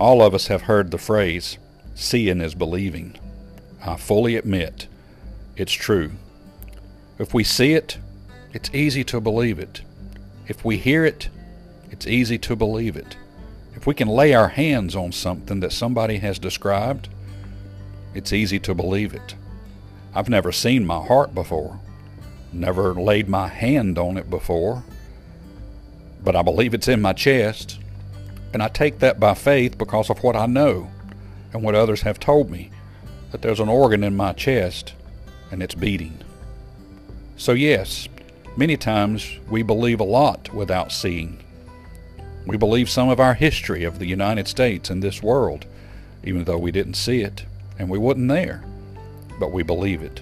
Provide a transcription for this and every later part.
All of us have heard the phrase, seeing is believing. I fully admit it's true. If we see it, it's easy to believe it. If we hear it, it's easy to believe it. If we can lay our hands on something that somebody has described, it's easy to believe it. I've never seen my heart before, never laid my hand on it before, but I believe it's in my chest, and I take that by faith because of what I know and what others have told me that there's an organ in my chest and it's beating. So, yes, many times we believe a lot without seeing. We believe some of our history of the United States and this world, even though we didn't see it and we wasn't there, but we believe it.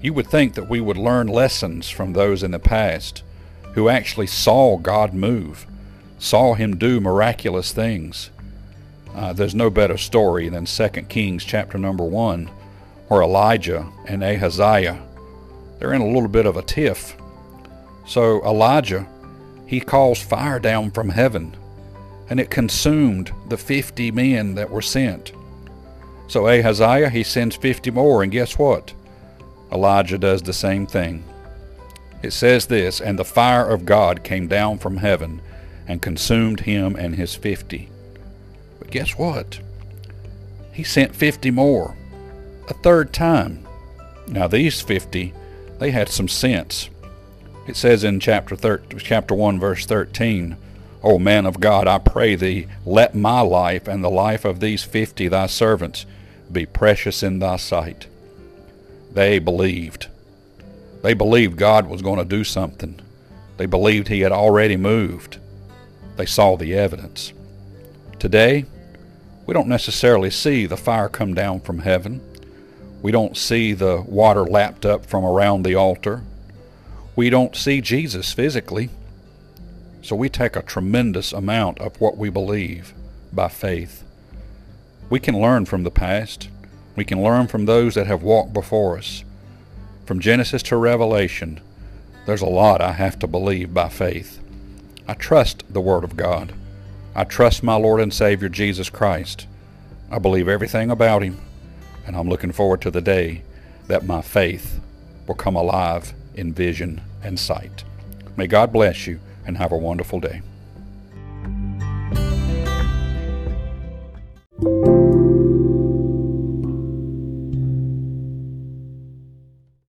You would think that we would learn lessons from those in the past who actually saw God move, saw Him do miraculous things. Uh, there's no better story than 2 Kings chapter number 1, where Elijah and Ahaziah, they're in a little bit of a tiff. So Elijah, he calls fire down from heaven, and it consumed the 50 men that were sent. So Ahaziah, he sends 50 more, and guess what? Elijah does the same thing. It says this, and the fire of God came down from heaven and consumed him and his 50. But guess what? He sent 50 more, a third time. Now these 50, they had some sense. It says in chapter, thir- chapter 1, verse 13, O man of God, I pray thee, let my life and the life of these 50 thy servants be precious in thy sight. They believed. They believed God was going to do something. They believed he had already moved. They saw the evidence. Today, we don't necessarily see the fire come down from heaven. We don't see the water lapped up from around the altar. We don't see Jesus physically. So we take a tremendous amount of what we believe by faith. We can learn from the past. We can learn from those that have walked before us. From Genesis to Revelation, there's a lot I have to believe by faith. I trust the Word of God. I trust my Lord and Savior Jesus Christ. I believe everything about Him, and I'm looking forward to the day that my faith will come alive in vision and sight. May God bless you and have a wonderful day.